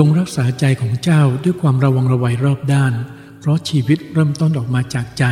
จงรักษาใจของเจ้าด้วยความระวังระวัยรอบด้าน เพราะชีวิตเริ่มต้นออกมาจากใจ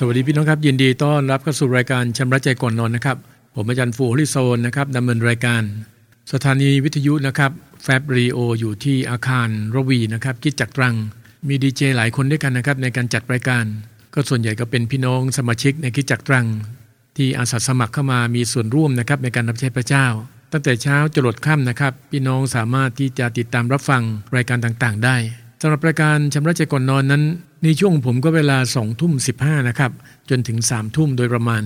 สวัสดีพี่น้องครับ ยินดีต้อนรับเข้าสู่รายการชำระใจก่อนนอนนะครับ ผมอาจารย์ฟูฮลิโซนนะครับดำเนินรายการ สถานีวิทยุนะครับแฟบรีโออยู่ที่อาคารรวีนะครับกิจจักตรัง มีดีเจหลายคนด้วยกันนะครับในการจัดรายการ ก็ส่วนใหญ่ก็เป็นพี่น้องสมาชิกในกิจจักตรัง ที่อาสาสมัครเข้ามามีส่วนร่วมนะครับในการรับใช้พระเจ้า ตั้งแต่เช้าจรดค่ำนะครับ พี่น้องสามารถที่จะติดตามรับฟังรายการต่างๆ ได้สำหรับรายการชำระใจก่อนนอนนั้น ในช่วงผมก็เวลาสองทุ่มสิบห้านะครับ จนถึงสามทุ่มโดยประมาณ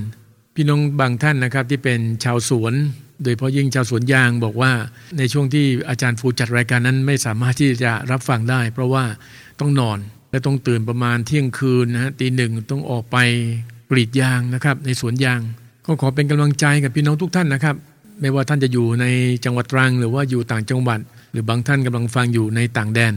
พี่น้องบางท่านนะครับที่เป็นชาวสวน โดยเพราะยิ่งชาวสวนยางบอกว่าในช่วงที่อาจารย์ฟูจัดรายการนั้นไม่สามารถที่จะรับฟังได้ เพราะว่าต้องนอนและต้องตื่นประมาณเที่ยงคืนนะฮะตีหนึ่งต้องออกไปกรีดยางนะครับ ในสวนยาง ก็ขอเป็นกำลังใจกับพี่น้องทุกท่านนะครับ ไม่ว่าท่านจะอยู่ในจังหวัดตรัง หรือว่าอยู่ต่างจังหวัด หรือบางท่านกำลังฟังอยู่ในต่างแดน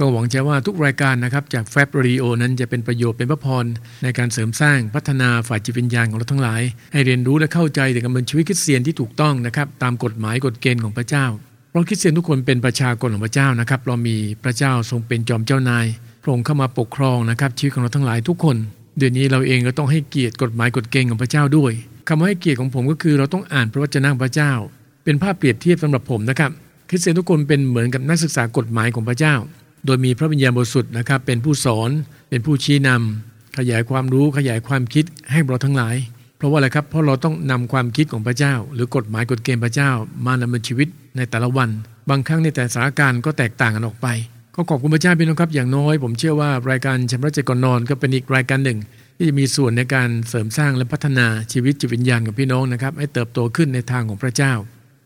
ก็หวังใจว่าทุกรายการนะครับจากแฟบรีโอนั้นจะเป็นประโยชน์เป็นพระพร ในการเสริมสร้างพัฒนาฝ่ายจิตวิญญาณของเราทั้งหลาย ให้เรียนรู้และเข้าใจถึงการดำเนินชีวิตคริสเตียนที่ถูกต้องนะครับตามกฎหมายกฎเกณฑ์ของพระเจ้าเพราะคริสเตียนทุกคนเป็นประชากรของพระเจ้านะครับเรามีพระเจ้าทรงเป็นจอมเจ้านายพระองค์เข้ามาปกครองนะครับชีวิตของเราทั้งหลายทุกคนเดี๋ยวนี้เราเองก็ต้องให้เกียรติกฎหมายกฎเกณฑ์ของพระเจ้าด้วยคำว่าให้เกียรติของผมก็คือเราต้องอ่านพระวจนะพระเจ้า เป็นภาพเปรียบเทียบสำหรับผมนะครับคริสเตียนทุกคนเป็นเหมือนกับนักศึกษากฎหมายของพระเจ้า โดยมีพระวิญญาณบริสุทธิ์นะครับ เป็นผู้สอนเป็นผู้ชี้นำขยายความรู้ขยายความคิดให้เราทั้งหลาย เพราะว่าอะไรครับเพราะเราต้องนำความคิดของพระเจ้า หรือกฎหมายกฎเกณฑ์พระเจ้า มาดำเนินชีวิตในแต่ละวัน บางครั้งในแต่สถานการณ์ก็แตกต่างกันออกไป ก็ขอบคุณพระเจ้าพี่น้องครับอย่างน้อย ผมเชื่อว่ารายการชำระใจก่อนนอนก็เป็นอีกรายการหนึ่ง ที่จะมีส่วนในการเสริมสร้างและพัฒนาชีวิตจิตวิญญาณของพี่น้องนะครับให้เติบโตขึ้นในทางของพระเจ้า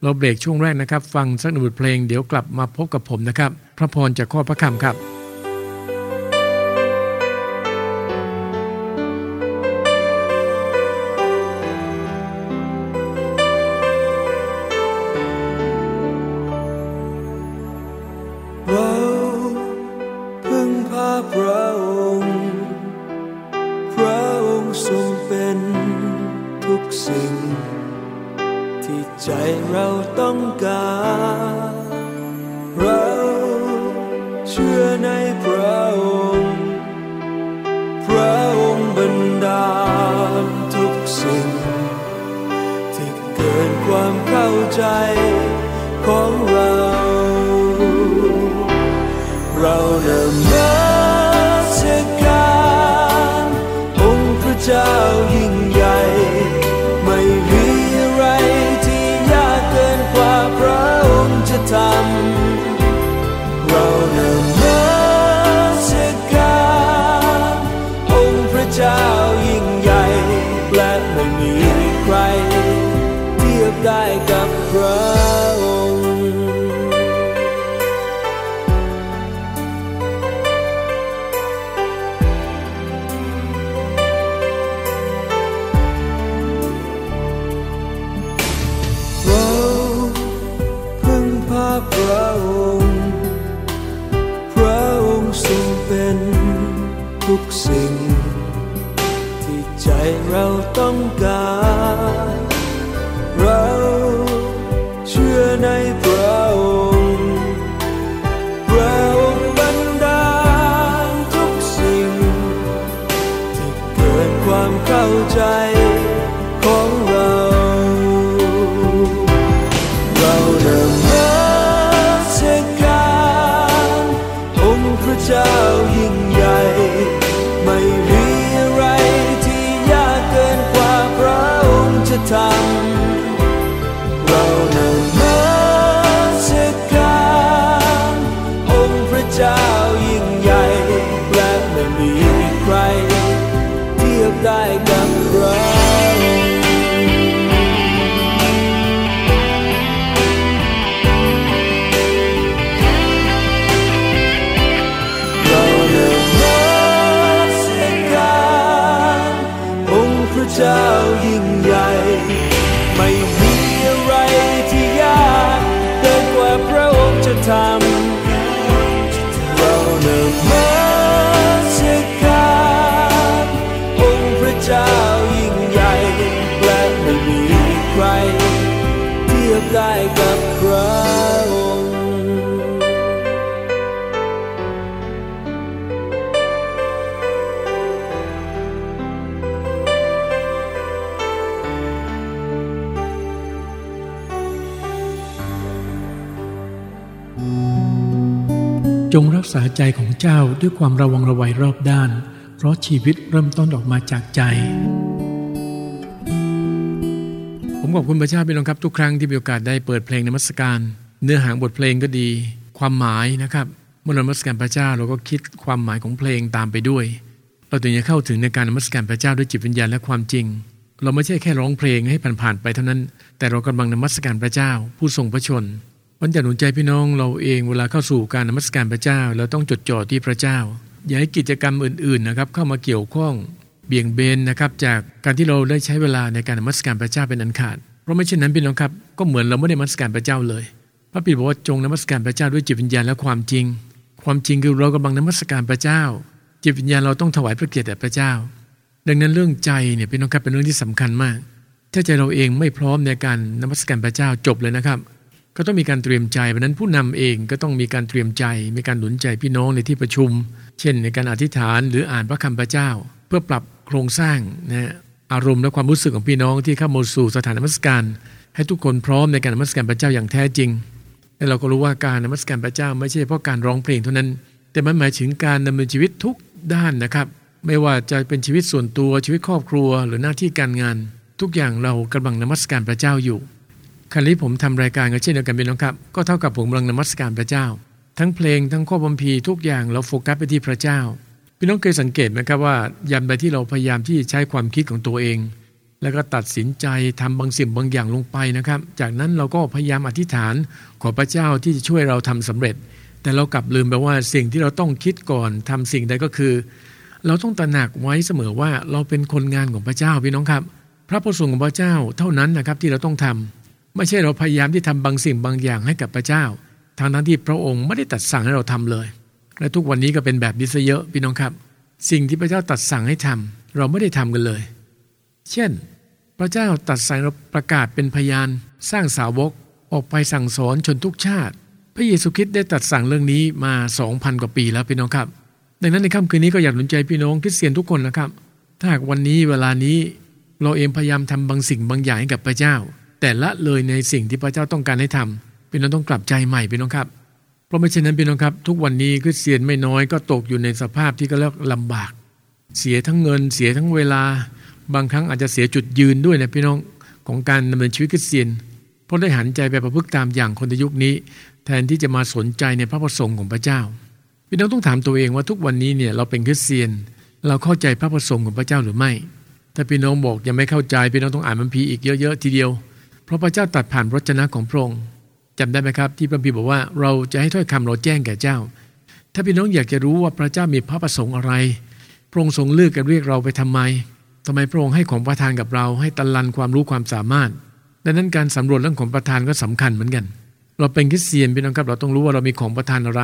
เราเบรกช่วงแรกนะครับ ฟังสักหนึ่งบทเพลงเดี๋ยวกลับมาพบกับผมนะครับ พระพรจากข้อพระคำครับ ของเรา เราเริ่ม ใจของเจ้าด้วยความระวังระวัยรอบด้าน เพราะชีวิตเริ่มต้นออกมาจากใจ ผมขอบคุณพระเจ้าพี่น้องครับทุกครั้งที่มีโอกาสได้เปิดเพลงนมัสการ เนื้อหาบทเพลงก็ดี ความหมายนะครับเมื่อนมัสการพระเจ้าเราก็คิดความหมายของเพลงตามไปด้วย เราถึงจะเข้าถึงในการนมัสการพระเจ้าด้วยจิตวิญญาณและความจริง เราไม่ใช่แค่ร้องเพลงให้ผ่านๆไปเท่านั้น แต่เรากำลังนมัสการพระเจ้า ผู้ทรงพระชน วันจะหนุนใจพี่น้องเราเองเวลาเข้าสู่การนมัสการพระเจ้า เราต้องจดจ่อที่พระเจ้า อย่าให้กิจกรรมอื่นๆนะครับเข้ามาเกี่ยวข้องเบี่ยงเบนนะครับจากการที่เราได้ใช้เวลาในการนมัสการพระเจ้าเป็นอันขาด เพราะไม่เช่นนั้นพี่น้องครับก็เหมือนเราไม่ได้นมัสการพระเจ้าเลย พระปิดบอกว่าจงนมัสการพระเจ้าด้วยจิตวิญญาณและความจริง ความจริงคือเรากำลังนมัสการพระเจ้า จิตวิญญาณเราต้องถวายพระเกียรติแด่พระเจ้า ดังนั้นเรื่องใจเนี่ยพี่น้องครับเป็นเรื่องที่สำคัญมาก ถ้าใจเราเองไม่พร้อมในการนมัสการพระเจ้าจบเลยนะครับ ก็ต้องมีการเตรียมใจเพราะนั้นผู้นำเองก็ต้องมีการเตรียมใจ มีการหนุนใจพี่น้องในที่ประชุม เช่น ในการอธิษฐานหรืออ่านพระคำพระเจ้า เพื่อปรับโครงสร้างนะอารมณ์และความรู้สึกของพี่น้องที่เข้ามาสู่สถานนมัสการ ให้ทุกคนพร้อมในการนมัสการพระเจ้าอย่างแท้จริงและเราก็รู้ว่าการนมัสการพระเจ้าไม่ใช่เพราะการร้องเพลงเท่านั้น แต่มันหมายถึงการดำเนินชีวิตทุกด้านนะครับ ไม่ว่าจะเป็นชีวิตส่วนตัวชีวิตครอบครัว หรือหน้าที่การงาน ทุกอย่างเรากำลังนมัสการพระเจ้าอยู่ ครั้นี้ผมทำรายการก็เช่นเดียวกันเป็นน้องครับ ก็เท่ากับผมกำลังนมัสการพระเจ้า ทั้งเพลงทั้งข้อบัมพีทุกอย่างเราโฟกัสไปที่พระเจ้าพี่น้องเคยสังเกตไหมครับว่ายันใดที่เราพยายามที่ใช้ความคิดของตัวเอง แล้วก็ตัดสินใจทำบางสิ่งบางอย่างลงไปนะครับ จากนั้นเราก็พยายามอธิษฐานขอพระเจ้าที่จะช่วยเราทำสำเร็จ แต่เรากลับลืมไปว่าสิ่งที่เราต้องคิดก่อนทำสิ่งใดก็คือ เราต้องตระหนักไว้เสมอว่าเราเป็นคนงานของพระเจ้าพี่น้องครับ พระประสงค์ของพระเจ้าเท่านั้นนะครับที่เราต้องทำ ไม่ใช่เราพยายามที่ทำบางสิ่งบางอย่างให้กับพระเจ้าทางนั้นที่พระองค์ไม่ได้ตัดสั่งให้เราทำเลย และทุกวันนี้ก็เป็นแบบนี้ซะเยอะพี่น้องครับ สิ่งที่พระเจ้าตัดสั่งให้ทำเราไม่ได้ทำกันเลย เช่น พระเจ้าตัดสั่งเราประกาศเป็นพยาน สร้างสาวกออกไปสั่งสอนชนทุกชาติ พระเยซูคริสต์ได้ตัดสั่งเรื่องนี้มา 2,000 กว่าปีแล้วพี่น้องครับ ดังนั้นในค่ำคืนนี้ก็อยากหนุนใจพี่น้องคริสเตียนทุกคนนะครับ ถ้าหากวันนี้เวลานี้เราเองพยายามทำบางสิ่งบางอย่างให้กับพระเจ้า แต่ละเลยในสิ่งที่พระเจ้าต้องการให้ทำพี่น้องต้องกลับใจใหม่พี่น้องครับ เพราะไม่เช่นนั้นพี่น้องครับ ทุกวันนี้คริสเตียนไม่น้อยก็ตกอยู่ในสภาพที่ก็เรียกลำบาก เสียทั้งเงิน เสียทั้งเวลา บางครั้งอาจจะเสียจุดยืนด้วยนะพี่น้องของการดำเนินชีวิตคริสเตียน เพราะได้หันใจไปประพฤติตามอย่างคนในยุคนี้ แทนที่จะมาสนใจในพระประสงค์ของพระเจ้าพี่น้องต้องถามตัวเองว่าทุกวันนี้เนี่ยเราเป็นคริสเตียน เราเข้าใจพระประสงค์ของพระเจ้าหรือไม่ ถ้าพี่น้องบอกยังไม่เข้าใจพี่น้องต้องอ่านมัมพีอีกเยอะๆทีเดียว เพราะพระเจ้าตัดผ่านรจนะของพระองค์จำได้ไหมครับ ที่พระบีบอกว่าเราจะให้ถ้อยคำเราแจ้งแก่เจ้า ถ้าพี่น้องอยากจะรู้ว่าพระเจ้ามีพระประสงค์อะไร พระองค์ทรงเลือกกันเรียกเราไปทำไมทำไมพระองค์ให้ของประทานกับเราให้ตันลันความรู้ความสามารถ ดังนั้นการสำรวจเรื่องของประทานก็สำคัญเหมือนกัน เราเป็นคริสเตียนพี่น้องครับเราต้องรู้ว่าเรามีของประทานอะไร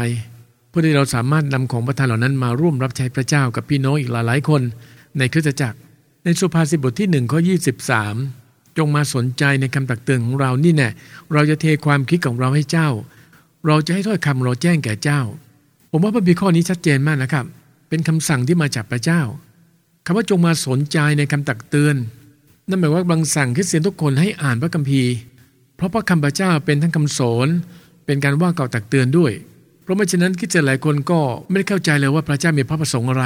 เพื่อที่เราสามารถนำของประทานเหล่านั้นมาร่วมรับใช้พระเจ้ากับพี่น้องอีกหลายๆคนในคริสตจักร ในสุภาษิตบทที่หนึ่งข้อยี่สิบสาม จงมาสนใจในคำตักเตือนของเรานี่แน่เราจะเทความคิดของเราให้เจ้า เราจะให้ถ้อยคำเราแจ้งแก่เจ้า ผมว่าพระบีข้อนี้ชัดเจนมากนะครับ เป็นคำสั่งที่มาจากพระเจ้าคำว่าจงมาสนใจในคำตักเตือน นั่นหมายว่าบังสั่งคริสเตียนทุกคนให้อ่านพระคัมภีร์ เพราะพระคำพระเจ้าเป็นทั้งคำสอน เป็นการว่าเก่าตักเตือนด้วย เพราะไม่เช่นนั้นคริสเตียนหลายคนก็ไม่ได้เข้าใจเลยว่าพระเจ้ามีพระประสงค์อะไร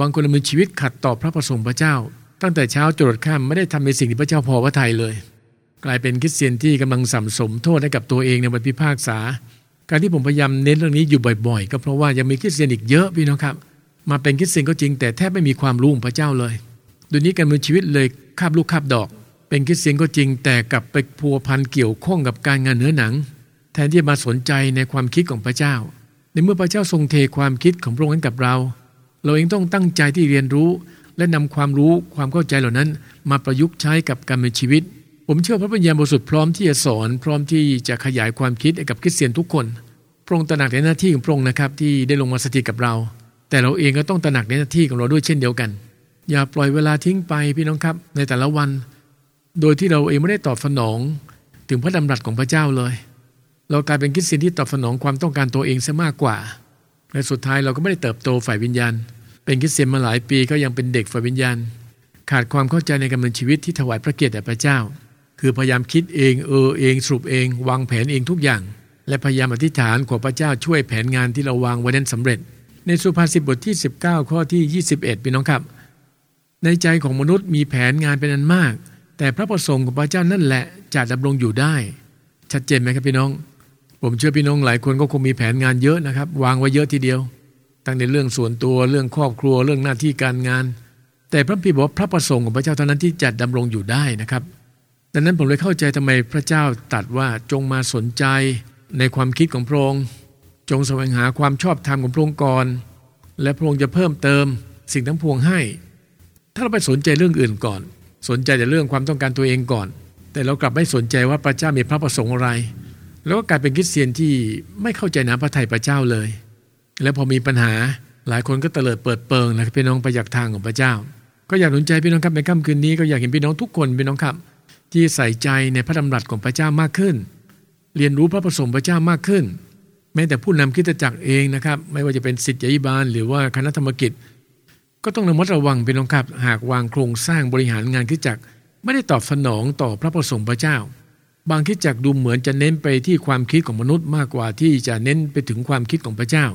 บางคนดำเนินชีวิตขัดต่อพระประสงค์พระเจ้า ตั้งแต่เช้าจรดค่ำไม่ได้ทำในสิ่งที่พระเจ้าพอพระทัยเลย กลายเป็นคริสเตียนที่กำลังสัมสมโทษให้กับตัวเองในวันพิพากษา การที่ผมพยายามเน้นเรื่องนี้อยู่บ่อยๆ ก็เพราะว่ายังมีคริสเตียนอีกเยอะพี่น้องครับ มาเป็นคริสเตียนก็จริง แต่แทบไม่มีความรู้ของพระเจ้าเลยดูนี้การมือชีวิตเลยคาบลูกคาบดอก เป็นคริสเตียนก็จริง แต่กลับไปพัวพันเกี่ยวข้องกับการงานเนื้อหนัง แทนที่จะมาสนใจในความคิดของพระเจ้า ในเมื่อพระเจ้าทรงเทความคิดของพระองค์ให้กับเรา เราเองต้องตั้งใจที่เรียนรู้ และนำความรู้ความเข้าใจเหล่านั้น มาประยุกต์ใช้กับการเมืองชีวิต ผมเชื่อพระปัญญาบริสุทธิ์พร้อมที่จะสอนพร้อมที่จะขยายความคิดกับคริสเตียนทุกคนพระองค์ตระหนักในหน้าที่ของพระองค์นะครับที่ได้ลงมาสถิตกับเรา แต่เราเองก็ต้องตระหนักในหน้าที่ของเราด้วยเช่นเดียวกัน อย่าปล่อยเวลาทิ้งไปพี่น้องครับ ในแต่ละวัน โดยที่เราเองไม่ได้ตอบสนอง ถึงพระดำรัสของพระเจ้าเลย เรากลายเป็นคริสเตียนที่ตอบสนองความต้องการตัวเองซะมากกว่าและสุดท้ายเราก็ไม่ได้เติบโตฝ่ายวิญญาณ เป็นคริสเตียนมาหลายปีก็ยังเป็นเด็กฝ่ายวิญญาณ ขาดความเข้าใจในการดำเนินชีวิตที่ถวายพระเกียรติแด่พระเจ้า คือพยายามคิดเองเออเองสรุปเอง วางแผนเองทุกอย่าง และพยายามอธิษฐานขอพระเจ้าช่วยแผนงานที่เราวางไว้นั้นสำเร็จ ในสุภาษิตบทที่ 19 ข้อที่ 21พี่น้องครับ ในใจของมนุษย์มีแผนงานเป็นอันมาก แต่พระประสงค์ของพระเจ้านั่นแหละจะดำรงอยู่ได้ ชัดเจนไหมครับพี่น้อง ผมเชื่อพี่น้องหลายคนก็คงมีแผนงานเยอะนะครับ วางไว้เยอะทีเดียว ตั้งในเรื่องส่วนตัวเรื่องครอบครัวเรื่องหน้าที่การงาน แต่พระพีบอกพระประสงค์ของพระเจ้าเท่านั้นที่จะดำรงอยู่ได้นะครับ ดังนั้นผมเลยเข้าใจทำไมพระเจ้าตรัสว่าจงมาสนใจในความคิดของพระองค์จงแสวงหาความชอบธรรมของพระองค์ก่อน และพระองค์จะเพิ่มเติมสิ่งทั้งพวงให้ ถ้าเราไปสนใจเรื่องอื่นก่อน สนใจแต่เรื่องความต้องการตัวเองก่อน แต่เรากลับไม่สนใจว่าพระเจ้ามีพระประสงค์อะไร แล้วก็กลายเป็นคริสเตียนที่ไม่เข้าใจน้ำพระทัยพระเจ้าเลย และพอมีปัญหาหลายคนก็เตลิดเปิดเปิงนะครับพี่น้องไปจากทางของพระเจ้า ก็อยากหนุนใจพี่น้องครับในค่ำคืนนี้ก็อยากเห็นพี่น้องทุกคนพี่น้องครับ ที่ใส่ใจในพระดำรัสของพระเจ้ามากขึ้น เรียนรู้พระประสงค์พระเจ้ามากขึ้น แม้แต่ผู้นำคิดจักรเองนะครับ ไม่ว่าจะเป็นสิทธิยิบาล หรือว่าคณะธรรมกิจ ก็ต้องระมัดระวังพี่น้องครับ หากวางโครงสร้างบริหารงานคิดจักรไม่ได้ตอบสนองต่อพระประสงค์พระเจ้า บางคิดจักรดูเหมือนจะเน้นไปที่ความคิดของมนุษย์มากกว่าที่จะเน้นไปถึงความคิดของพระเจ้า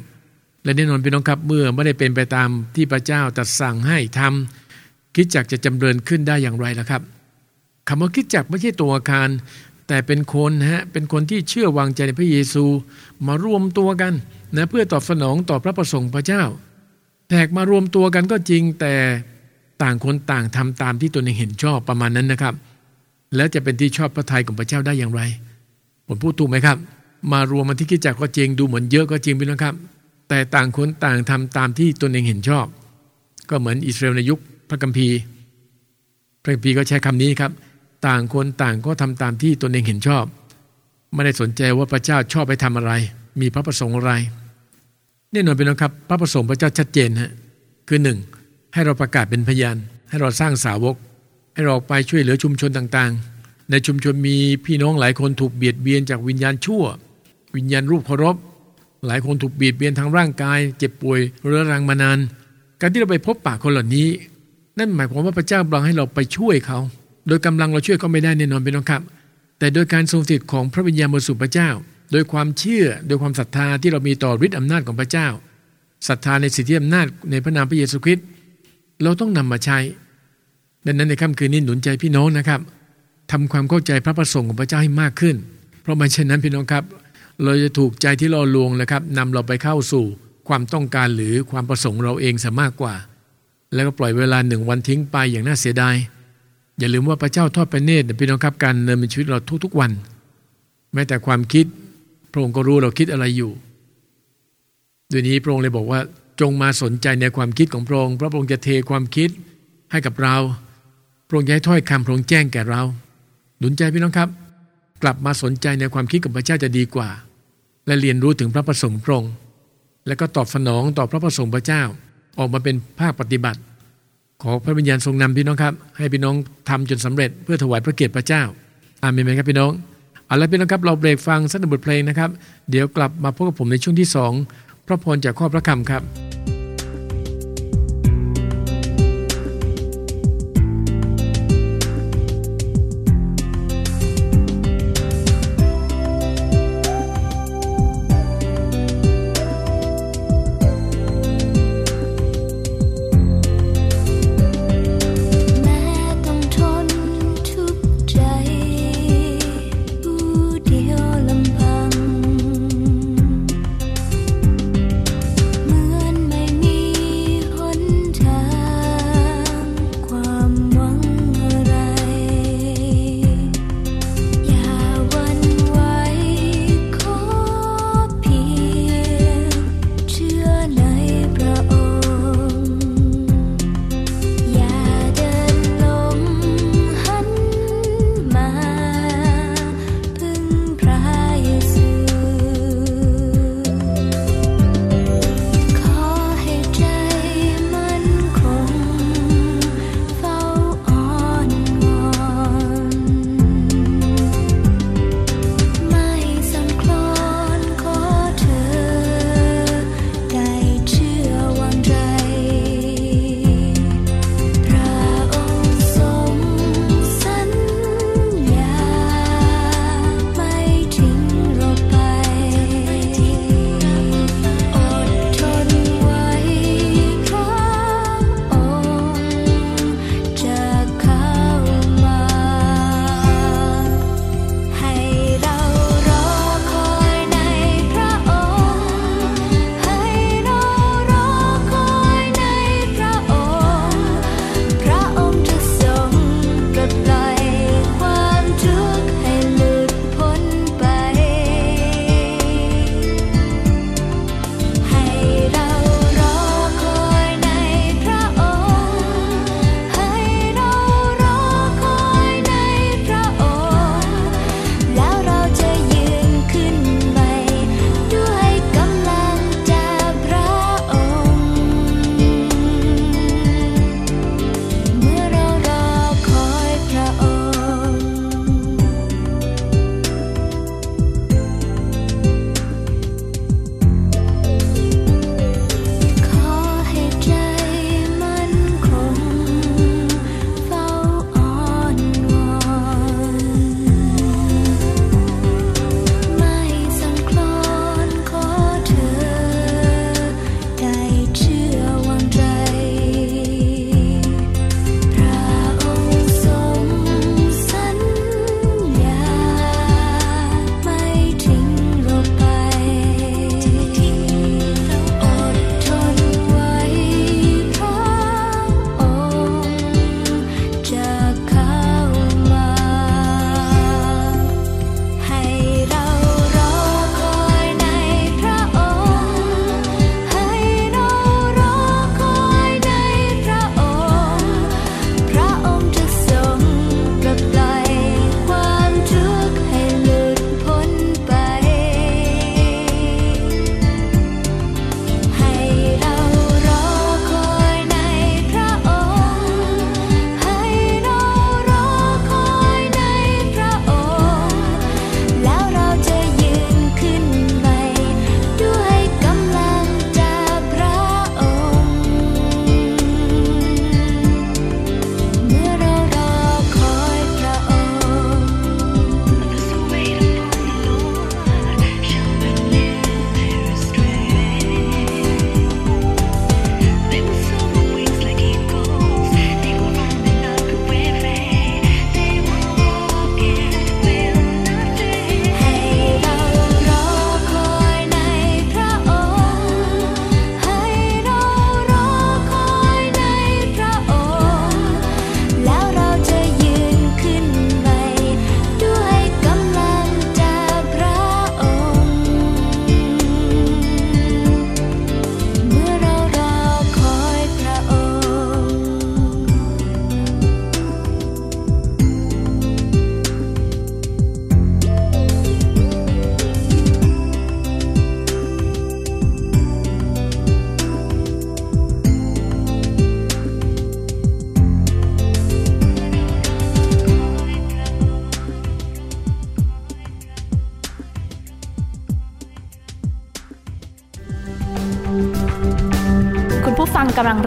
และแน่นอนพี่น้องครับเมื่อไม่ได้เป็นไปตามที่พระเจ้าตรัสสั่งให้ทำคิดจักจะจำเริญขึ้นได้อย่างไรล่ะครับคำว่าคิดจักไม่ใช่ตัวอาคาร แต่เป็นคนฮะเป็นคนที่เชื่อวางใจในพระเยซูมารวมตัวกันนะเพื่อตอบสนองต่อพระประสงค์พระเจ้าแตกมารวมตัวกันก็จริงแต่ต่างคนต่างทำตามที่ตนเองเห็นชอบประมาณนั้นนะครับ แล้วจะเป็นที่ชอบพระทัยของพระเจ้าได้อย่างไร ผมพูดถูกไหมครับ มารวมมาที่คิดจักก็จริงดูเหมือนเยอะก็จริงพี่น้องครับ แต่ต่างคนต่างทำตามที่ตนเองเห็นชอบ ก็เหมือนอิสราเอลในยุคพระกัมภีพระกัมภีก็ใช้คำนี้ครับ ต่างคนต่างก็ทำตามที่ตนเองเห็นชอบ ไม่ได้สนใจว่าพระเจ้าชอบไปทำอะไร มีพระประสงค์อะไรแน่นอนเป็นนะครับ พระประสงค์พระเจ้าชัดเจนฮะคือหนึ่งให้เราประกาศเป็นพยาน ให้เราสร้างสาวก ให้เราไปช่วยเหลือชุมชนต่างๆ ในชุมชนมีพี่น้องหลายคนถูกเบียดเบียนจากวิญญาณชั่ว วิญญาณรูปเคารพ หลายคนถูกบีบเบียนทางร่างกาย เจ็บป่วยเรื้อรังมานาน การที่เราไปพบปะคนเหล่านี้ นั่นหมายความว่าพระเจ้าบังให้เราไปช่วยเขา โดยกำลังเราช่วยเขาไม่ได้แน่นอนเป็นน้องครับ แต่โดยการทรงสถิตของพระวิญญาณบริสุทธิ์พระเจ้า โดยความเชื่อโดยความศรัทธาที่เรามีต่อฤทธิ์อำนาจของพระเจ้าศรัทธาในสิทธิอำนาจในพระนามพระเยซูคริสต์เราต้องนำมาใช้ ดังนั้นในค่ำคืนนี้หนุนใจพี่น้องนะครับทำความเข้าใจพระประสงค์ของพระเจ้าให้มากขึ้น เพราะไม่เช่นนั้นพี่น้องครับ เราจะถูกใจที่ล่อลวงนะครับนำเราไปเข้าสู่ความต้องการหรือความประสงค์เราเองซะมากกว่า แล้วก็ปล่อยเวลาหนึ่งวันทิ้งไปอย่างน่าเสียดาย อย่าลืมว่าพระเจ้าทอดพระเนตรพี่น้องครับการเดินเป็นชีวิตเราทุกๆวัน แม้แต่ความคิดพระองค์ก็รู้เราคิดอะไรอยู่ด้วยนี้พระองค์เลยบอกว่าจงมาสนใจในความคิดของพระองค์พระองค์จะเทความคิดให้กับเรา พระองค์จะให้ถ้อยคำพระองค์แจ้งแก่เรา หนุนใจพี่น้องครับ กลับมาสนใจในความคิดของพระเจ้าจะดีกว่า และเรียนรู้ถึงพระประสงค์พระองค์และก็ตอบสนองต่อพระประสงค์พระเจ้า ออกมาเป็นภาคปฏิบัติ ขอพระวิญญาณทรงนำพี่น้องครับ ให้พี่น้องทำจนสำเร็จเพื่อถวายพระเกียรติพระเจ้า อามีไหมครับพี่น้องเอาละพี่น้องครับเราเบรกฟังสักบทเพลงนะครับ เดี๋ยวกลับมาพบกับผมในช่วงที่สองพระพรจากข้อพระคำครับ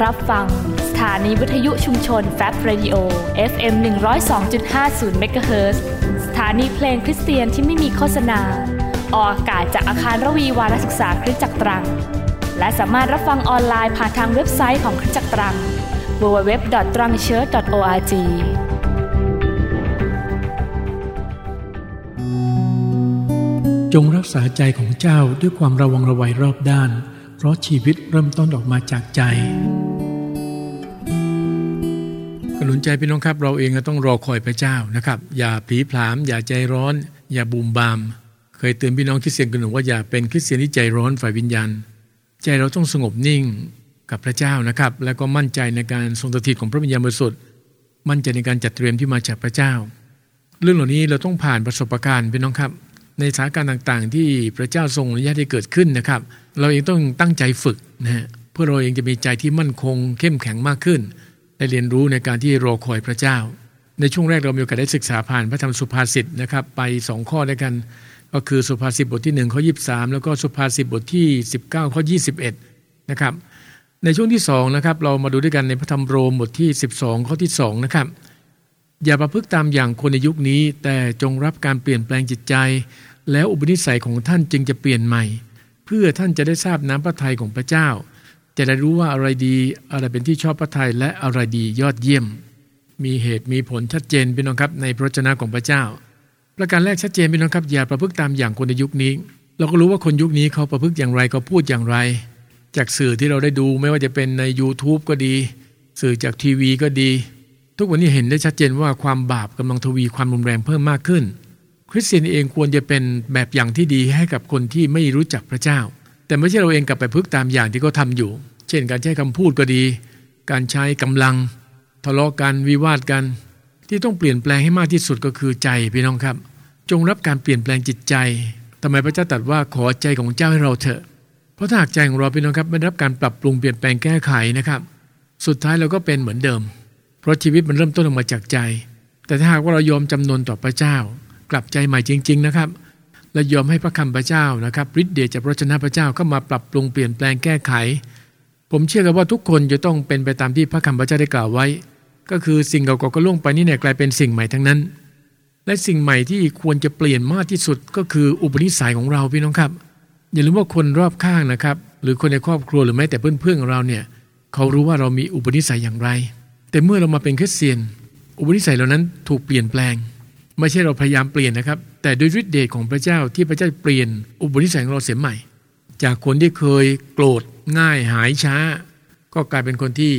รับฟัง สถานีวิทยุชุมชนแฟบ Radio FM 102.50เมกะเฮิรตซ์สถานีเพลงคริสเตียนที่ไม่มีโฆษณา ออกอากาศจากอาคารรวีวารศึกษาคริสตจักรตรัง และสามารถรับฟังออนไลน์ผ่านทางเว็บไซต์ของคริสตจักรตรัง www.trangchurch.org จงรักษาใจของเจ้าด้วยความระวังระไวรอบด้าน เพราะชีวิตเริ่มต้นออกมาจากใจ กนุนใจพี่น้องครับ เราเองก็ต้องรอคอยพระเจ้านะครับ อย่าผีผลาม อย่าใจร้อน อย่าบูมบาม เคยเตือนพี่น้องคริสเตียนกันหนึ่งว่าอย่าเป็นคริสเตียนที่ใจร้อนฝ่ายวิญญาณ ใจเราต้องสงบนิ่งกับพระเจ้านะครับ แล้วก็มั่นใจในการทรงสถิตของพระวิญญาณบริสุทธิ์มั่นใจในการจัดเตรียมที่มาจากพระเจ้า เรื่องเหล่านี้เราต้องผ่านประสบการณ์พี่น้องครับในสถานการณ์ต่างๆ ที่พระเจ้าทรงอนุญาตให้เกิดขึ้นนะครับ เราเองต้องตั้งใจฝึกนะฮะเพื่อเราเองจะมีใจที่มั่นคงเข้มแข็งมากขึ้น ได้เรียนรู้ในการที่รอคอยพระเจ้า ในช่วงแรกเรามีโอกาสได้ศึกษาผ่านพระธรรมสุภาษิตนะครับ ไป2ข้อด้วยกัน ก็คือสุภาษิตบทที่1ข้อ23 แล้วก็สุภาษิตบทที่ 19ข้อ21นะครับในช่วงที่2นะครับเรามาดูด้วยกันในพระธรรมโรมบทที่ 12 ข้อที่2นะครับอย่าประพฤติตามอย่างคนในยุคนี้ แต่จงรับการเปลี่ยนแปลงจิตใจ แล้วอุปนิสัยของท่านจึงจะเปลี่ยนใหม่ เพื่อท่านจะได้ทราบน้ำพระทัยของพระเจ้า จะได้รู้ว่าอะไรดีอะไรเป็นที่ชอบพระทัยและอะไรดียอดเยี่ยม มีเหตุมีผลชัดเจนพี่น้องครับในพระชนะของพระเจ้า ประการแรกชัดเจนพี่น้องครับอย่าประพฤติตามอย่างคนในยุคนี้ เราก็รู้ว่าคนยุคนี้เขาประพฤติอย่างไรเขาพูดอย่างไร จากสื่อที่เราได้ดูไม่ว่าจะเป็นใน YouTube ก็ดี สื่อจากทีวีก็ดี ทุกวันนี้เห็นได้ชัดเจนว่าความบาปกำลังทวีความรุนแรงเพิ่มมากขึ้น คริสเตียนเองควรจะเป็นแบบอย่างที่ดีให้กับคนที่ไม่รู้จักพระเจ้า แต่ไม่ใช่เราเองกลับไปพึกตามอย่างที่เขาทาอยู่ เช่นการใช้คำพูดก็ดี การใช้กำลัง ทะเลาะกันวิวาทกัน ที่ต้องเปลี่ยนแปลงให้มากที่สุดก็คือใจพี่น้องครับ จงรับการเปลี่ยนแปลงจิตใจทำไมพระเจ้าตรัสว่าขอใจของเจ้าให้เราเถอะ เพราะถ้าหากใจของเราพี่น้องครับไม่รับการปรับปรุงเปลี่ยนแปลงแก้ไขนะครับ สุดท้ายเราก็เป็นเหมือนเดิม เพราะชีวิตมันเริ่มต้นออกมาจากใจ แต่ถ้าหากว่าเรายอมจำนนต่อพระเจ้า กลับใจใหม่จริง ๆ นะครับและยอมให้พระคำพระเจ้านะครับฤทธิ์เดชจากพระชนะพระเจ้าเข้ามาปรับปรุงเปลี่ยนแปลงแก้ไข ผมเชื่อกันว่าทุกคนจะต้องเป็นไปตามที่พระคำพระเจ้าได้กล่าวไว้ ก็คือสิ่งเก่าๆก็ล่วงไปนี่เนี่ยกลายเป็นสิ่งใหม่ทั้งนั้น และสิ่งใหม่ที่ควรจะเปลี่ยนมากที่สุดก็คืออุปนิสัยของเราพี่น้องครับ อย่าลืมว่าคนรอบข้างนะครับ หรือคนในครอบครัวหรือแม้แต่เพื่อนๆของเราเนี่ยเขารู้ว่าเรามีอุปนิสัยอย่างไร แต่เมื่อเรามาเป็นคริสเตียน อุปนิสัยเหล่านั้นถูกเปลี่ยนแปลง ไม่ใช่เราพยายามเปลี่ยนนะครับ แต่ด้วยฤทธิ์เดชของพระเจ้าที่พระเจ้าเปลี่ยนอุปนิสัยของเราเสียใหม่ จากคนที่เคยโกรธ ง่ายหายช้า ก็กลายเป็นคนที่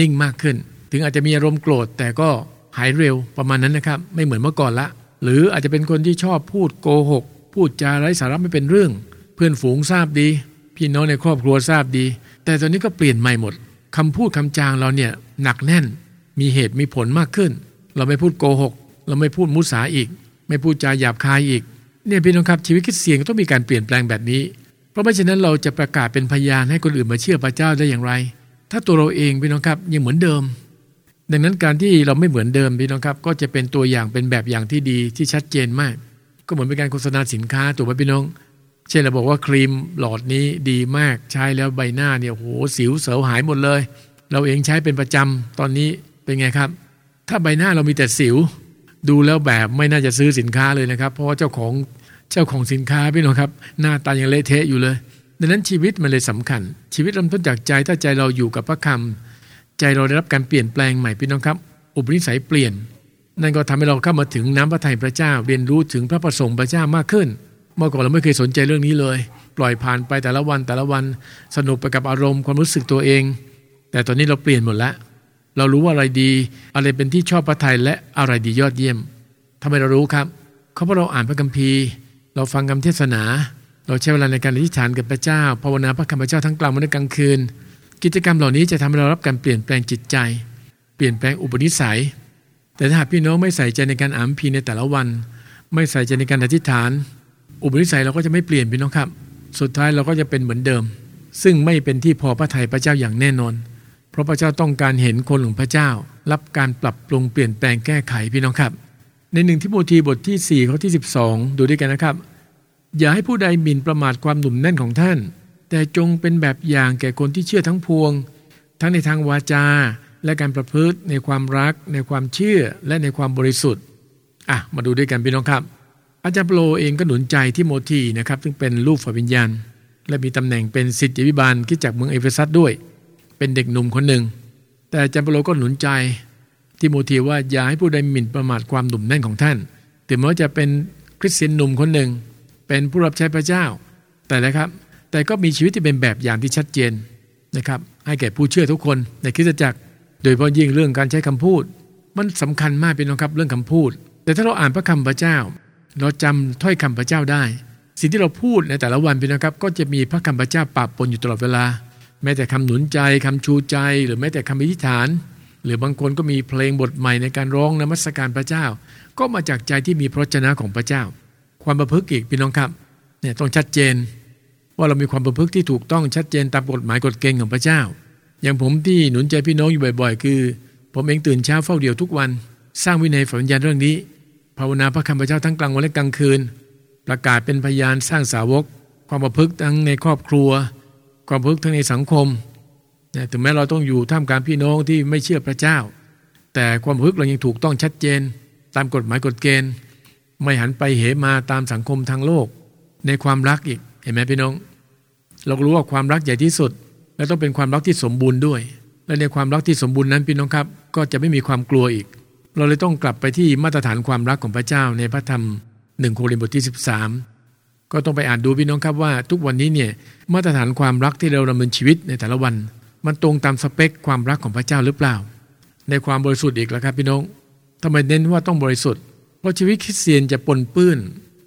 นิ่งมากขึ้น ถึงอาจจะมีอารมณ์โกรธ แต่ก็หายเร็วประมาณนั้นนะครับ ไม่เหมือนเมื่อก่อนละ หรืออาจจะเป็นคนที่ชอบพูดโกหก พูดจาไร้สาระไม่เป็นเรื่อง เพื่อนฝูงทราบดี พี่น้องในครอบครัวทราบดี แต่ตอนนี้ก็เปลี่ยนใหม่หมดคำพูดคำจางเราเนี่ยหนักแน่น มีเหตุมีผลมากขึ้น เราไม่พูดโกหก เราไม่พูดมุสาอีก ไม่พูดจาหยาบคายอีกเนี่ยพี่น้องครับชีวิตคริสเตียนต้องมีการเปลี่ยนแปลงแบบนี้ เพราะไม่ฉะนั้นเราจะประกาศเป็นพยานให้คนอื่นมาเชื่อพระเจ้าได้อย่างไร ถ้าตัวเราเองพี่น้องครับยังเหมือนเดิม ดังนั้นการที่เราไม่เหมือนเดิมพี่น้องครับ ก็จะเป็นตัวอย่างเป็นแบบอย่างที่ดีที่ชัดเจนมาก ก็เหมือนเป็นการโฆษณาสินค้าถูกไหมพี่น้อง เช่นเราบอกว่าครีมหลอดนี้ดีมากใช้แล้วใบหน้าเนี่ยโหสิวเสาหายหมดเลย เราเองใช้เป็นประจำตอนนี้เป็นไงครับ ถ้าใบหน้าเรามีแต่สิว ดูแล้วแบบไม่น่าจะซื้อสินค้าเลยนะครับ เพราะว่าเจ้าของ เจ้าของสินค้าพี่น้องครับ หน้าตายังเละเทะอยู่เลย ดังนั้นชีวิตมันเลยสำคัญ ชีวิตเริ่มต้นจากใจถ้าใจเราอยู่กับพระคำใจเราได้รับการเปลี่ยนแปลงใหม่พี่น้องครับ อุปนิสัยเปลี่ยน นั่นก็ทำให้เราเข้ามาถึงน้ำพระทัยพระเจ้า เรียนรู้ถึงพระประสงค์พระเจ้ามากขึ้น เมื่อก่อนเราไม่เคยสนใจเรื่องนี้เลย ปล่อยผ่านไปแต่ละวันแต่ละวันสนุกไปกับอารมณ์ความรู้สึกตัวเอง แต่ตอนนี้เราเปลี่ยนหมดแล้วเรารู้ว่าอะไรดีอะไรเป็นที่ชอบพระทัยและอะไรดียอดเยี่ยมทำไมเรารู้ครับเขาเพราะเราอ่านพระคัมภีร์ เราฟังคำเทศนา เราใช้เวลาในการอธิษฐานกับพระเจ้าภาวนาพระคำพระเจ้าทั้งกลางวันและกลางคืน กิจกรรมเหล่านี้จะทำให้เรารับการเปลี่ยนแปลงจิตใจ เปลี่ยนแปลงอุปนิสัย แต่ถ้าหากพี่น้องไม่ใส่ใจในการอ่านคัมภีในแต่ละวัน ไม่ใส่ใจในการอธิษฐาน อุปนิสัยเราก็จะไม่เปลี่ยนพี่น้องครับ สุดท้ายเราก็จะเป็นเหมือนเดิม ซึ่งไม่เป็นที่พอพระทัยพระเจ้าอย่างแน่นอน เพราะพระเจ้าต้องการเห็นคนของพระเจ้า รับการปรับปรุงเปลี่ยนแปลงแก้ไขพี่น้องครับ ในหนึ่งทิโมธีบทที่ 4 ข้อที่ 12 ดูด้วยกันนะครับ อย่าให้ผู้ใดหมิ่นประมาทความหนุ่มแน่นของท่าน แต่จงเป็นแบบอย่างแก่คนที่เชื่อทั้งพวง ทั้งในทางวาจา และการประพฤติในความรัก ในความเชื่อและในความบริสุทธิ์อะมาดูด้วยกันพี่น้องครับ อาจารย์เปโลเองก็หนุนใจที่โมทีนะครับซึ่งเป็นลูกฝ่ายวิญญาณ และมีตำแหน่งเป็นสิทธิวิบาลคิดจากเมืองเอเฟซัสด้วย เป็นเด็กหนุ่มคนหนึ่งแต่อาจารย์เปโลก็หนุนใจ ที่โมทีว่าอย่าให้ผู้ใดหมิ่นประมาทความหนุ่มแน่นของท่าน ถึงแม้ว่าจะเป็นคริสเตียนหนุ่มคนหนึ่ง เป็นผู้รับใช้พระเจ้า แต่นะครับ แต่ก็มีชีวิตที่เป็นแบบอย่างที่ชัดเจนนะครับ ให้แก่ผู้เชื่อทุกคนในคริสตจักร โดยเฉพาะยิ่งเรื่องการใช้คำพูด มันสำคัญมากเป็นน้องครับเรื่องคำพูด แต่ถ้าเราอ่านพระคำพระเจ้า เราจำถ้อยคำพระเจ้าได้ สิ่งที่เราพูดในแต่ละวันเป็นนะครับ ก็จะมีพระคำพระเจ้าปะปนอยู่ตลอดเวลา แม้แต่คำหนุนใจคำชูใจ หรือแม้แต่คำอธิษฐาน รือบางคนก็มีเพลงบทใหม่ในการร้องนมัสการพระเจ้า ก็มาจากใจที่มีพระชนะของพระเจ้า ความประพฤติอีกพี่น้องครับเนี่ยต้องชัดเจน ว่าเรามีความประพฤติที่ถูกต้องชัดเจนตามกฎหมายกฎเกณฑ์ของพระเจ้า อย่างผมที่หนุนใจพี่น้องอยู่บ่อย ๆ คือ ผมเองตื่นเช้าเฝ้าเดียวทุกวัน สร้างวินัยฝันญาณเรื่องนี้ภาวนาพระคำพระเจ้าทั้งกลางวันและกลางคืน ประกาศเป็นพยานสร้างสาวก ความประพฤติทั้งในครอบครัว ความประพฤติทั้งในสังคม ถึงแม้เราต้องอยู่ท่ามกลางพี่น้องที่ไม่เชื่อพระเจ้า แต่ความพฤติเรายังถูกต้องชัดเจน ตามกฎหมายกฎเกณฑ์ ไม่หันไปเหมาตามสังคมทางโลก ในความรักอีกเห็นไหมพี่น้อง เรารู้ว่าความรักใหญ่ที่สุด และต้องเป็นความรักที่สมบูรณ์ด้วย และในความรักที่สมบูรณ์นั้นพี่น้องครับ ก็จะไม่มีความกลัวอีก เราเลยต้องกลับไปที่มาตรฐานความรักของพระเจ้าในพระธรรมหนึ่งโครินธ์บทที่ 13 ก็ต้องไปอ่านดูพี่น้องครับว่า ทุกวันนี้เนี่ยมาตรฐานความรักที่เราดำเนินชีวิตในแต่ละวัน มันตรงตามสเปคความรักของพระเจ้าหรือเปล่า ในความบริสุทธิ์อีกแล้วครับพี่น้องทำไมเน้นว่าต้องบริสุทธิ์ เพราะชีวิตคริสเตียนจะปนเปื้อน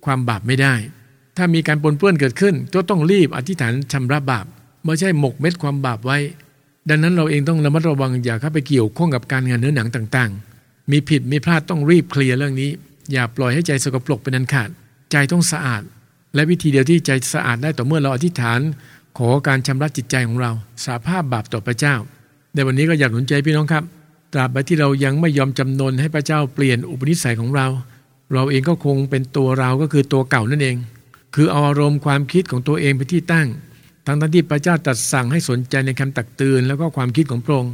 ความบาปไม่ได้ ถ้ามีการปนเปื้อนเกิดขึ้น ก็ต้องรีบอธิษฐานชำระบาปไม่ใช่หมกเม็ดความบาปไว้ ดังนั้นเราเองต้องระมัดระวังอย่าเข้าไปเกี่ยวข้องกับการงานเนื้อหนังต่างๆ มีผิดมีพลาดต้องรีบเคลียร์เรื่องนี้ อย่าปล่อยให้ใจสกปรกเป็นอันขาด ใจต้องสะอาด และวิธีเดียวที่ใจสะอาดได้ต่อเมื่อเราอธิษฐาน ขอการชำระจิตใจของเรา สาภาพบาปต่อพระเจ้า ในวันนี้ก็อยากหนุนใจพี่น้องครับ ตราบใดที่เรายังไม่ยอมจำนนให้พระเจ้าเปลี่ยนอุปนิสัยของเรา เราเองก็คงเป็นตัวเราก็คือตัวเก่านั่นเอง คือเอาอารมณ์ความคิดของตัวเองเป็นที่ตั้ง ทั้งทั้งที่พระเจ้าตรัสสั่งให้สนใจในคำตักเตือนแล้วก็ความคิดของพระองค์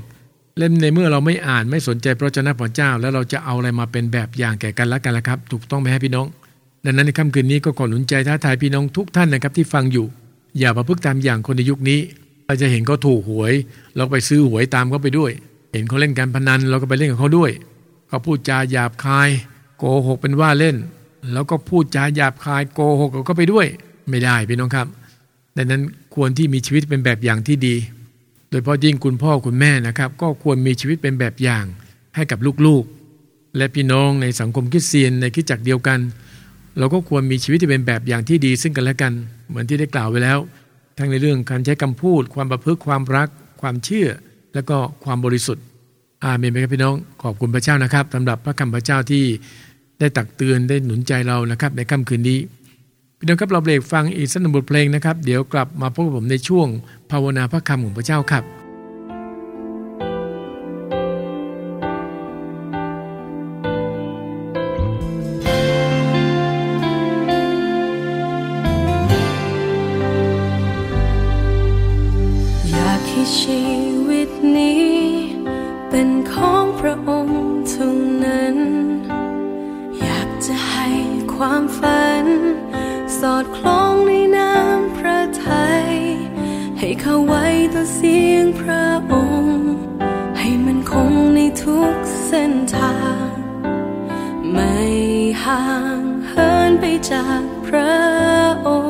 เล่มในเมื่อเราไม่อ่านไม่สนใจพระเจ้าพระเจ้า แล้วเราจะเอาอะไรมาเป็นแบบอย่างแก่กันและกันล่ะครับ ถูกต้องไหมให้พี่น้อง ดังนั้นในค่ำคืนนี้ก็ขอหนุนใจท้าทายพี่น้องทุกท่านนะครับที่ฟังอยู่ อย่าประพฤติตามอย่างคนในยุคนี้ เราจะเห็นเขาถูกหวย เราไปซื้อหวยตามเขาไปด้วย เห็นเขาเล่นการพนันเราก็ไปเล่นกับเขาด้วยเขาพูดจาหยาบคายโกหกเป็นว่าเล่น แล้วก็พูดจาหยาบคายโกหกก็ไปด้วย ไม่ได้พี่น้องครับดังนั้นควรที่มีชีวิตเป็นแบบอย่างที่ดี โดยเฉพาะยิ่งคุณพ่อคุณแม่นะครับ ก็ควรมีชีวิตเป็นแบบอย่างให้กับลูกๆ และพี่น้องในสังคมคริสเตียนในคริสตจักเดียวกัน เราก็ควรมีชีวิตที่เป็นแบบอย่างที่ดีซึ่งกันและกัน เหมือนที่ได้กล่าวไว้แล้ว ทั้งในเรื่องการใช้คำพูด ความประพฤติความรัก ความเชื่อ และก็ความบริสุทธิ์ อาเมนไหมครับพี่น้อง ขอบคุณพระเจ้านะครับสำหรับพระคำพระเจ้าที่ได้ตักเตือนได้หนุนใจเรานะครับ ในค่ำคืนนี้พี่น้องครับเราเบรกฟังอีกสักหนึ่งบทเพลงนะครับ เดี๋ยวกลับมาพบกับผมในช่วงภาวนาพระคำของพระเจ้าครับ ความฝัน สอดคล้องในน้ำพระทัยให้เข้าไว้ต่อเสียงพระองค์ ให้มันคงในทุกเส้นทาง ไม่ห่างเหินไปจากพระองค์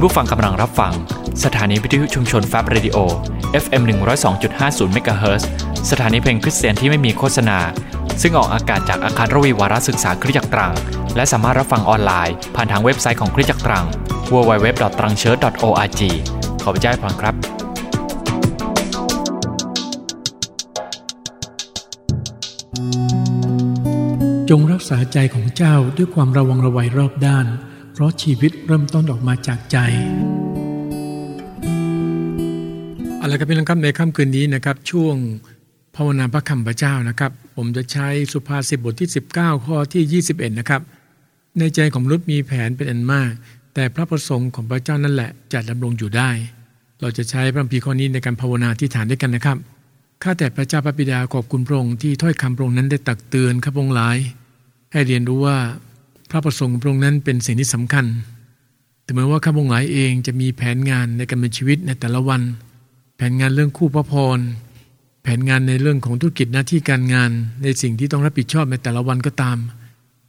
คุณผู้ฟังกำลังรับฟัง สถานีวิทยุชุมชนแฟบ Radio FM 102.50เมกะเฮิรตซ์สถานีเพลงคริสเตียนที่ไม่มีโฆษณา ซึ่งออกอากาศจากอาคารรวีวารศึกษาคริสตจักรตรัง และสามารถรับฟังออนไลน์ ผ่านทางเว็บไซต์ของคริสตจักรตรัง www.trangchurch.org ขอพระเจ้าอวยพรครับจงรักษาใจของเจ้าด้วยความระวังระไวรอบด้าน ราะชีวิตเริ่มต้นออกมาจากใจเอาละครับพี่น้องครับในค่ำคืนนี้นะครับ ช่วงภาวนาพระคำพระเจ้านะครับ ผมจะใช้สุภาษิตบทที่ 19 ข้อที่ 21 นะครับ ในใจของมนุษย์มีแผนเป็นอันมาก แต่พระประสงค์ของพระเจ้านั่นแหละจะดำรงอยู่ได้ เราจะใช้พระคัมภีร์ข้อนี้ในการภาวนาที่ฐานด้วยกันนะครับข้าแต่พระเจ้าพระบิดาขอบคุณพระองค์ที่ถ้อยคำพระองค์นั้นได้ตักเตือนข้าพระองค์หลาย ให้เรียนรู้ว่า พระประสงค์ของพระองค์นั้นเป็นสิ่งที่สำคัญ แต่เมื่อว่าข้าพงหลายเองจะมีแผนงานในการเป็นชีวิตในแต่ละวัน แผนงานเรื่องคู่พระพร แผนงานในเรื่องของธุรกิจหน้าที่การงาน ในสิ่งที่ต้องรับผิดชอบในแต่ละวันก็ตาม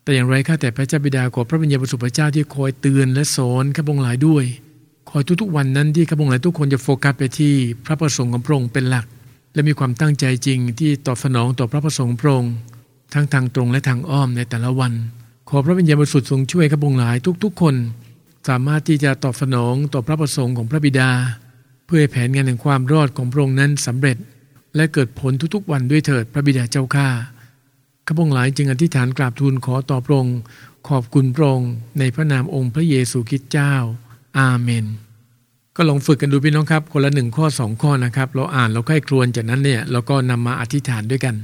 แต่อย่างไรข้าแต่พระเจ้าบิดาขอพระบิญญาณประสุพระเจ้าที่คอยเตือนและสอนข้าพงหลายด้วย คอยทุกๆวันนั้นที่ข้าพงหลายทุกคนจะโฟกัสไปที่พระประสงค์ของพระองค์เป็นหลัก และมีความตั้งใจจริงที่ตอบสนองต่อพระประสงค์พระองค์ทั้งทางตรงและทางอ้อมในแต่ละวัน ขอพระวิญญาณบริสุทธิ์ทรงช่วยข้าพงหลายทุกๆ คน สามารถที่จะตอบสนองต่อพระประสงค์ของพระบิดา เพื่อแผนงานแห่งความรอดของพระองค์นั้นสำเร็จ และเกิดผลทุกๆ วันด้วยเถิดพระบิดาเจ้าข้าข้าพงหลายจึงอธิษฐานกราบทูลขอต่อพระองค์ขอบคุณพระองค์ในพระนามองค์พระเยซูคริสต์เจ้า อาเมน ก็ลองฝึกกันดูพี่น้องครับ คนละหนึ่งข้อสองข้อนะครับ เราอ่านเราใกล้ครวนจากนั้นเนี่ยเราก็นำมาอธิษฐานด้วยกัน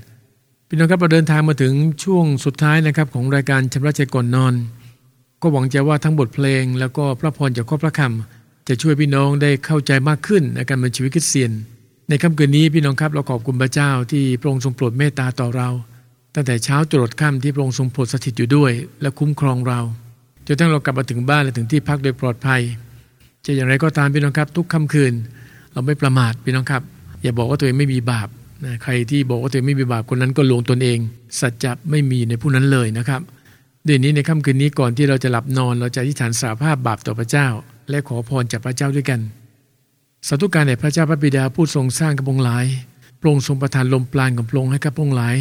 พี่น้องครับเราเดินทางมาถึงช่วงสุดท้ายนะครับ ของรายการชำระใจก่อนนอน ก็หวังใจว่าทั้งบทเพลง แล้วก็พระพรจากข้อพระคำจะช่วยพี่น้องได้เข้าใจมากขึ้นในการเป็นชีวิตคริสเตียน ในค่ำคืนนี้พี่น้องครับเราขอบคุณพระเจ้าที่พระองค์ทรงโปรดเมตตาต่อเรา ตั้งแต่เช้าตรวจค่ำที่พระองค์ทรงโปรดสถิตอยู่ด้วย และคุ้มครองเราจนทั้งเรากลับมาถึงบ้านและถึงที่พักโดยปลอดภัย จะอย่างไรก็ตามพี่น้องครับ ทุกค่ำคืน เราไม่ประมาทพี่น้องครับ อย่าบอกว่าตัวเองไม่มีบาป นะใครที่บอกว่าตัวเองไม่มีบาปคนนั้นก็ลวงตนเอง สัจจะไม่มีในผู้นั้นเลยนะครับเดือนนี้ในค่ำคืนนี้ก่อนที่เราจะหลับนอน เราจะอธิษฐานสาภาพบาปต่อพระเจ้า และขอพรจากพระเจ้าด้วยกันสาธุการแด่พระเจ้าพระบิดาผู้ทรงสร้างกระพงหลายพระองค์ทรงประทานลมปราณของพระองค์ให้กับพระองหลาย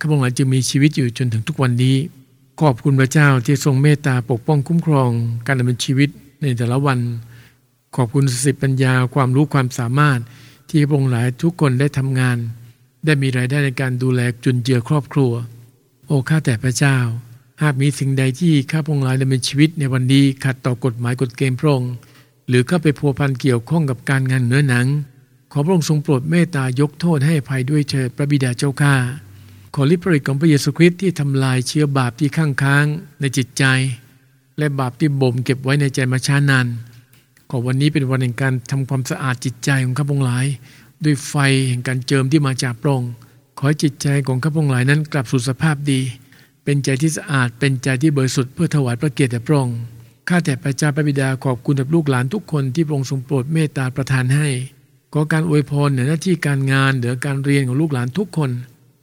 ข้าพระองหลายจึงมีชีวิตอยู่จนถึงทุกวันนี้ ขอบคุณพระเจ้าที่ทรงเมตตาปกป้องคุ้มครอง การดำเนินชีวิตในแต่ละวัน ขอบคุณสติปัญญาความรู้ความสามารถที่พระองค์หลายทุกคนได้ทำงาน ได้มีรายได้ในการดูแลจุนเจือครอบครัว โอ้ข้าแต่พระเจ้า หากมีสิ่งใดที่ข้าพงค์หลายดำเนินชีวิตในวันนี้ขัดต่อกฎหมายกฎเกณฑ์พระองค์หรือเข้าไปพัวพันเกี่ยวข้องกับการงานเนื้อหนัง ขอพระองค์ทรงโปรดเมตตายกโทษให้ภัยด้วยเถิดพระบิดาเจ้าข้าขอฤทธิ์ปริกของพระเยซูคริสต์ที่ทำลายเชื้อบาปที่ข้างค้างในจิตใจ และบาปที่บ่มเก็บไว้ในใจมาช้านานขอวันนี้เป็นวันแห่งการทำความสะอาดจิตใจของข้าพงหลาย ด้วยไฟแห่งการเจิมที่มาจากพระองค์ขอจิตใจของข้าพงหลายนั้นกลับสู่สภาพดี เป็นใจที่สะอาดเป็นใจที่บริสุทธิ์เพื่อถวายพระเกียรติแด่พระองค์ข้าแต่พระเจ้าพระบิดาขอบคุณกับลูกหลานทุกคนที่พระองค์ทรงโปรดเมตตาประทานให้ ขอการอวยพรเหนือหน้าที่การงานเหนือการเรียนของลูกหลานทุกคน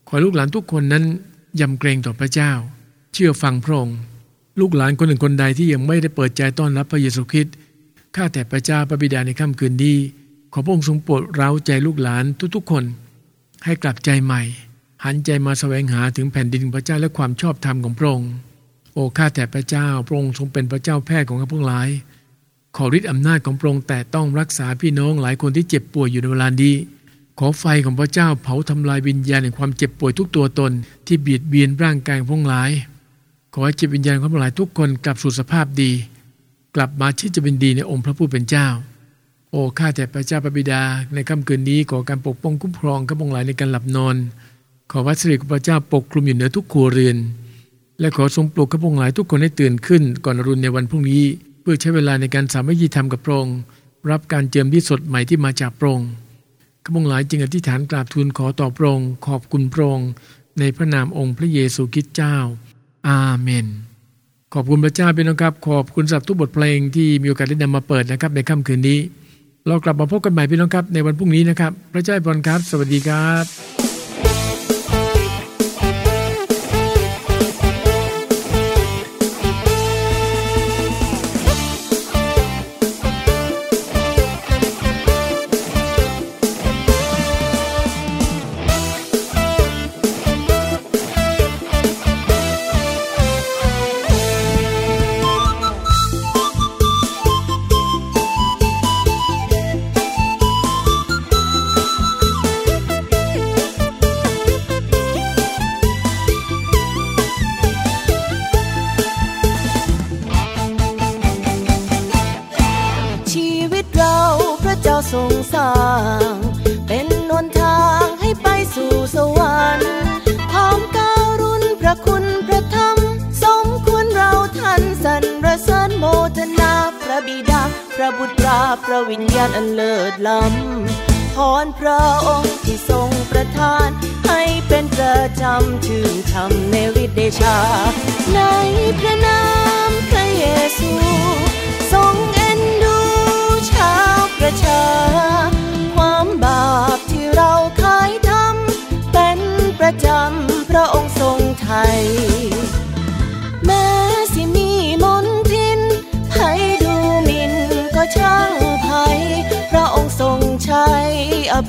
ขอลูกหลานทุกคนนั้นยำเกรงต่อพระเจ้า เชื่อฟังพระองค์ลูกหลานคนหนึ่งคนใดที่ยังไม่ได้เปิดใจต้อนรับพระเยซูคริสต์ข้าแต่พระเจ้าพระบิดาในค่ำคืนนี้ อพระองค์ทรงโปรดเราใจลูกหลานทุกๆคน ให้กลับใจใหม่ หันใจมาแสวงหาถึงแผ่นดินพระเจ้าและความชอบธรรมของพระองค์โอ้ข้าแต่พระเจ้าพระองค์ทรงเป็นพระเจ้าแพทย์ของข้าพวกหลาย ขอฤทธิ์อำนาจของพระองค์แต่ต้องรักษาพี่น้องหลายคนที่เจ็บป่วยอยู่ในเวลานี้ขอไฟของพระเจ้าเผาทำลายวิญญาณแห่งความเจ็บป่วยทุกตัวตน ที่เบียดเบียนร่างกายของพวกหลาย ขอให้จิตวิญญาณของพวกหลายทุกคนกลับสู่สภาพดี กลับมาที่จะเป็นดีในองค์พระผู้เป็นเจ้า โอ้ข้าแต่พระเจ้าพระบิดา ในค่ำคืนนี้ขอการปกป้องคุ้มครองข้าพงหลายในการหลับนอน ขอวัสดุของพระเจ้าปกคลุมอยู่เหนือทุกครัวเรือน และขอทรงปลุกข้าพงหลายทุกคนให้ตื่นขึ้น ก่อนอรุณในวันพรุ่งนี้ เพื่อใช้เวลาในการสามัคคีธรรมกับพระองค์รับการเจิมที่สดใหม่ที่มาจากพระองค์ข้าพงหลายจึงอธิษฐานกราบทูลขอต่อพระองค์ขอบคุณพระองค์ในพระนามองค์พระเยซูคริสต์เจ้า อาเมน ขอบคุณพระเจ้าเป็นนะครับ ขอบคุณสำหรับทุกบทเพลงที่มีโอกาสได้นำมาเปิดนะครับในค่ำคืนนี้ เรากลับมาพบกันใหม่พี่น้องครับในวันพรุ่งนี้นะครับ พระเจ้าบอลครับ สวัสดีครับ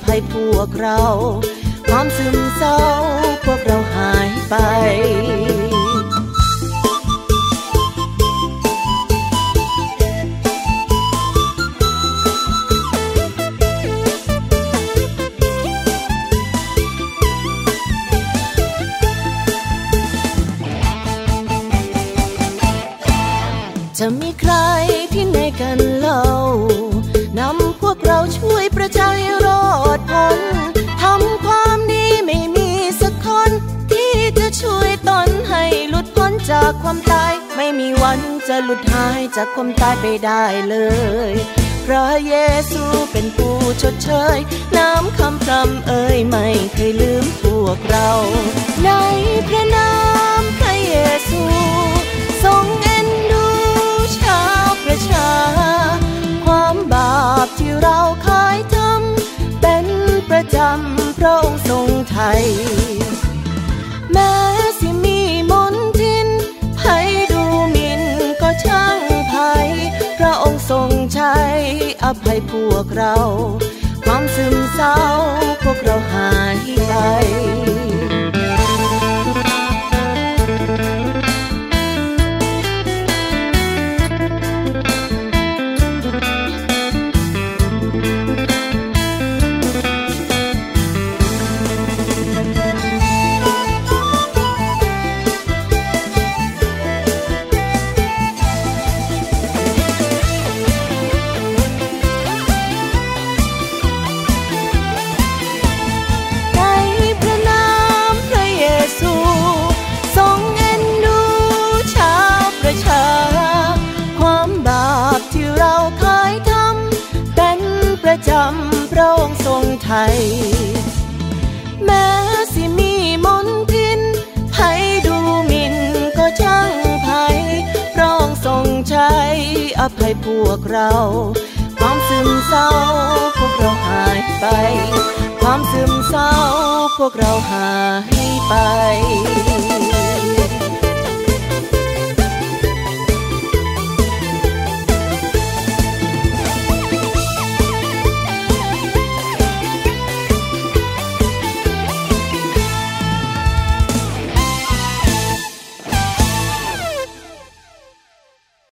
ภัยพวกเรา ความซึมเศร้าพวกเราหายไป จากความตาย ไม่มีวันจะหลุดหายจากความตายไปได้เลย พระเยซูเป็นผู้ชดเชย น้ำคำพรำเอ่ยไม่เคยลืมพวกเรา ในพระนามพระเยซู ทรงเอ็นดูชาวประชา ความบาปที่เราเายทำเป็นประจำพระองค์ทรงไทยแม้ ทรงใช้อภัยพวกเรา ความซึมเศร้าพวกเราหายไป